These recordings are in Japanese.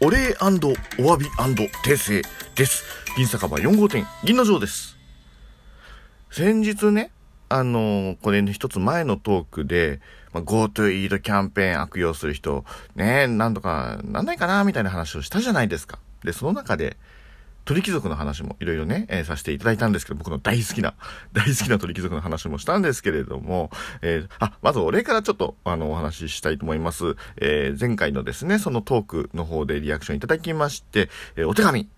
お礼お詫び訂正です。銀酒場4号店、銀の城です。先日ね、あのこれね、一つ前のトークで、まあ、GoTo Eat キャンペーン悪用する人、ね、なんとかなんないかな、みたいな話をしたじゃないですか。で、その中で、鳥貴族の話もいろいろね、えーさせていただいたんですけど、僕の大好きな、大好きな鳥貴族の話もしたんですけれども、えーあ、まずお礼からちょっと、あの、お話ししたいと思います。えー前回のですね、そのトークの方でリアクションいただきまして、えお手紙、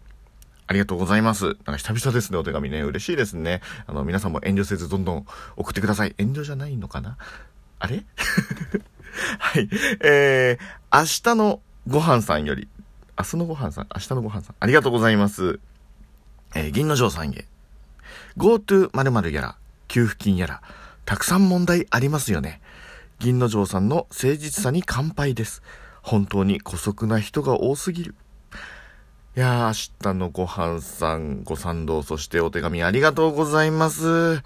ありがとうございます。なんか久々ですね、お手紙ね。嬉しいですね。あの、皆さんも遠慮せずどんどん送ってください。遠慮じゃないのかな？あれ？はい。えー、明日のご飯さんより、明日のご飯さん、明日のご飯さん、ありがとうございます。えー銀の城さんへ。GoTo 〇〇やら、給付金やら、たくさん問題ありますよね。銀の城さんの誠実さに乾杯です。本当に姑息な人が多すぎる。いやー、明日のご飯さん、ご賛同、そしてお手紙ありがとうございます。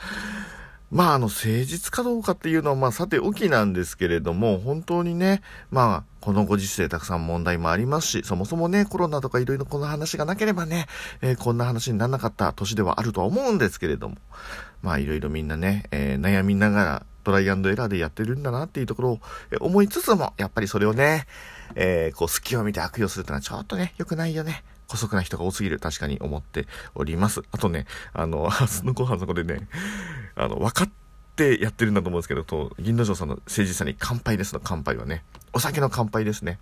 まあ、あの、誠実かどうかっていうのは、まあ、さておきなんですけれども、本当にね、まあ、このご時世たくさん問題もありますし、そもそもね、コロナとかいろいろこの話がなければね、えーこんな話にならなかった年ではあるとは思うんですけれども、まあ、いろいろみんなね、えー悩みながら、トライアンドエラーでやってるんだなっていうところを思いつつも、やっぱりそれをね、えーこう、隙を見て悪用するってのはちょっとね、良くないよね。姑息な人が多すぎる、確かに思っております。あとね、あの、明日のご飯そこでね、あの、分かってやってるんだと思うんですけど、と、銀の城さんの誠実さに乾杯ですの乾杯はね、お酒の乾杯ですね。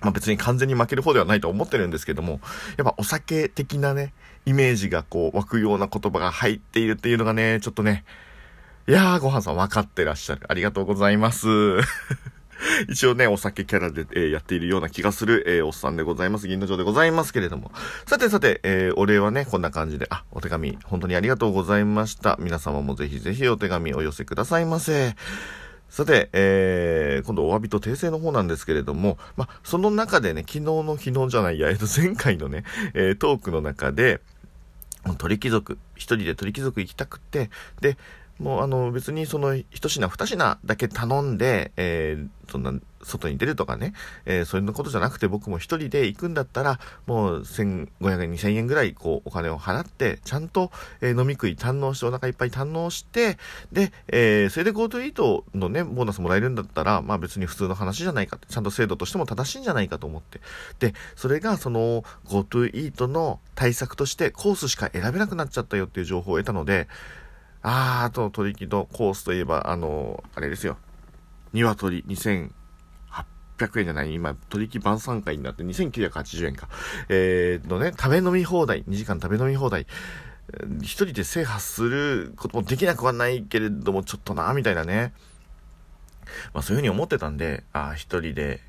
まあ別に完全に負ける方ではないと思ってるんですけども、やっぱお酒的なね、イメージがこう湧くような言葉が入っているっていうのがね、ちょっとね、いやー、ごはんさん分かってらっしゃる。ありがとうございます。一応ね、お酒キャラで、えーやっているような気がする、えーおっさんでございます。銀の城でございますけれども。さてさて、えーお礼はね、こんな感じで、あ、お手紙、本当にありがとうございました。皆様もぜひぜひお手紙お寄せくださいませ。さて、えー、今度お詫びと訂正の方なんですけれども、ま、その中でね、昨日の昨日じゃないや、えっと、前回のね、えートークの中で、鳥貴族、一人で鳥貴族行きたくて、で、もうあの別にその一品二品だけ頼んで、えーそんな外に出るとかね、えーそういうことじゃなくて僕も一人で行くんだったら、もう1500円、2000円ぐらいこうお金を払って、ちゃんと、えー飲み食い堪能してお腹いっぱい堪能して、で、えーそれで GoTo イートのね、ボーナスもらえるんだったら、まあ別に普通の話じゃないかって、ちゃんと制度としても正しいんじゃないかと思って。で、それがその GoTo イートの対策としてコースしか選べなくなっちゃったよっていう情報を得たので、あー、あと取引のコースといえば、あのあれですよ。鶏2800円じゃない、今、取引晩餐会になって2980円か。えー、のね、食べ飲み放題、2時間食べ飲み放題。えー一人で制覇することもできなくはないけれども、ちょっとな、みたいなね。まあそういうふうに思ってたんで、ああ、一人で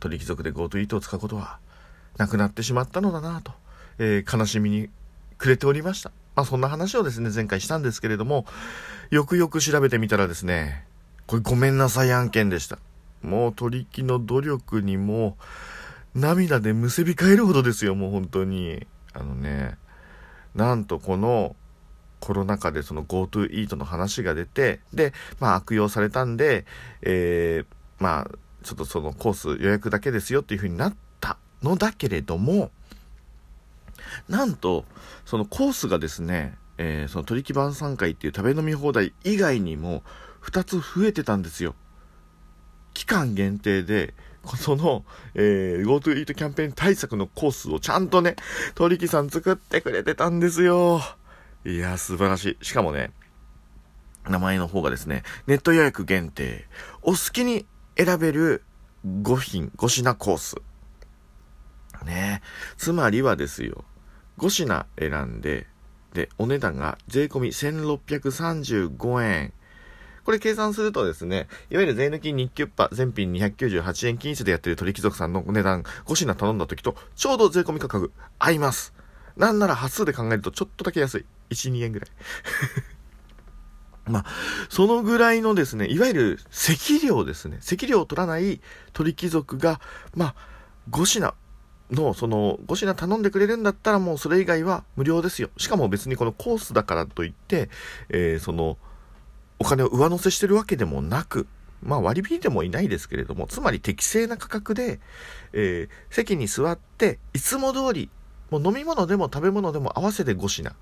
取引族で GoTo イートを使うことはなくなってしまったのだなと、えー悲しみに暮れておりました。まあそんな話をですね、前回したんですけれども、よくよく調べてみたらですね、これごめんなさい案件でした。もう取引の努力にも涙でむせび返るほどですよ、もう本当に。あのね、なんとこのコロナ禍でその GoTo イートの話が出て、で、まあ悪用されたんで、えー、まあ、ちょっとそのコース予約だけですよっていう風になったのだけれども、なんと、そのコースがですね、えーその取引晩餐会っていう食べ飲み放題以外にも2つ増えてたんですよ。期間限定で、その、えー、GoTo イートキャンペーン対策のコースをちゃんとね、取引さん作ってくれてたんですよ。いや、素晴らしい。しかもね、名前の方がですね、ネット予約限定、お好きに選べる5品、5品コース。ねつまりはですよ、5品選んで、で、お値段が税込み1635円。これ計算するとですね、いわゆる税抜き日給パ全品298円均一でやってる取引族さんのお値段5品頼んだ時とちょうど税込み価格合います。なんなら端数で考えるとちょっとだけ安い。1、2円ぐらい。まあ、そのぐらいのですね、いわゆる席料ですね。席料を取らない取引族が、まあ、5品の、その、5品頼んでくれるんだったらもうそれ以外は無料ですよ。しかも別にこのコースだからといって、えーその、お金を上乗せしてるわけでもなく、まあ割引でもいないですけれども、つまり適正な価格で、えー、席に座って、いつも通り、もう飲み物でも食べ物でも合わせて5品。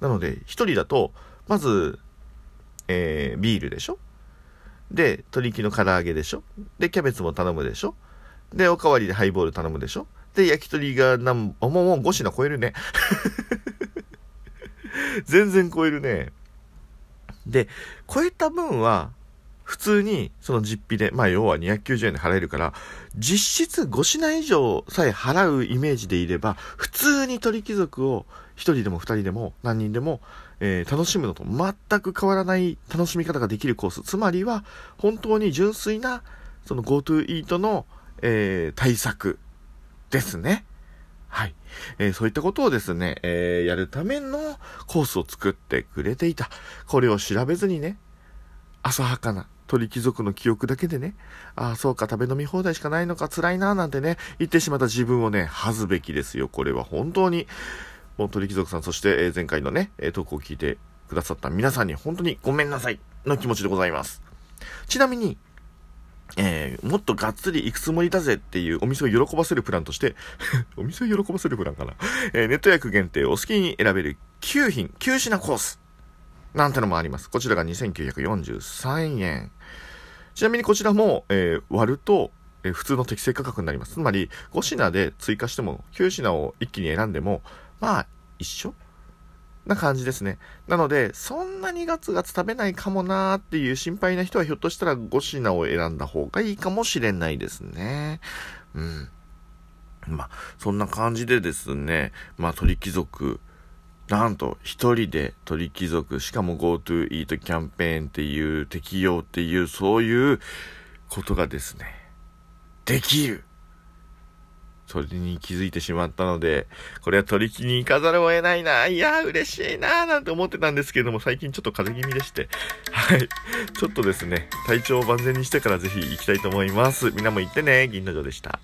なので、1人だと、まず、えー、ビールでしょ？で、鶏木の唐揚げでしょ？で、キャベツも頼むでしょ？で、おかわりでハイボール頼むでしょ？で、焼き鳥が何、もうもう5品超えるね。全然超えるね。で、超えた分は、普通にその実費で、まあ要は290円で払えるから、実質5品以上さえ払うイメージでいれば、普通に鳥貴族を1人でも2人でも何人でも、えー、楽しむのと全く変わらない楽しみ方ができるコース。つまりは、本当に純粋な、その GoTo イートの、えー、対策ですね。はい。えー、そういったことをですね、えー、やるためのコースを作ってくれていた。これを調べずにね、浅はかな鳥貴族の記憶だけでね、ああ、そうか、食べ飲み放題しかないのか、辛いな、なんてね、言ってしまった自分をね、恥ずべきですよ。これは本当に、もう鳥貴族さん、そして、え、前回のね、えー、トークを聞いてくださった皆さんに本当にごめんなさいの気持ちでございます。ちなみに、えー、もっとがっつり行くつもりだぜっていうお店を喜ばせるプランとして お店を喜ばせるプランかな、えー、ネット予約限定お好きに選べる9品、9品コース。なんてのもあります。こちらが2943円。ちなみにこちらも、えー、割ると、え、普通の適正価格になります。つまり、5品で追加しても、9品を一気に選んでも、まあ、一緒な感じですね。なので、そんなにガツガツ食べないかもなーっていう心配な人はひょっとしたら5品を選んだ方がいいかもしれないですね。うん。まあ、そんな感じでですね、まあ、鳥貴族、なんと、一人で鳥貴族、しかも GoTo イートキャンペーンっていう、適用っていう、そういうことがですね、できるそれに気づいてしまったので、これは取り木に行かざるを得ないな、いや、嬉しいな、なんて思ってたんですけれども、最近ちょっと風邪気味でして、はい。ちょっとですね、体調を万全にしてからぜひ行きたいと思います。みんなも行ってね、銀の城でした。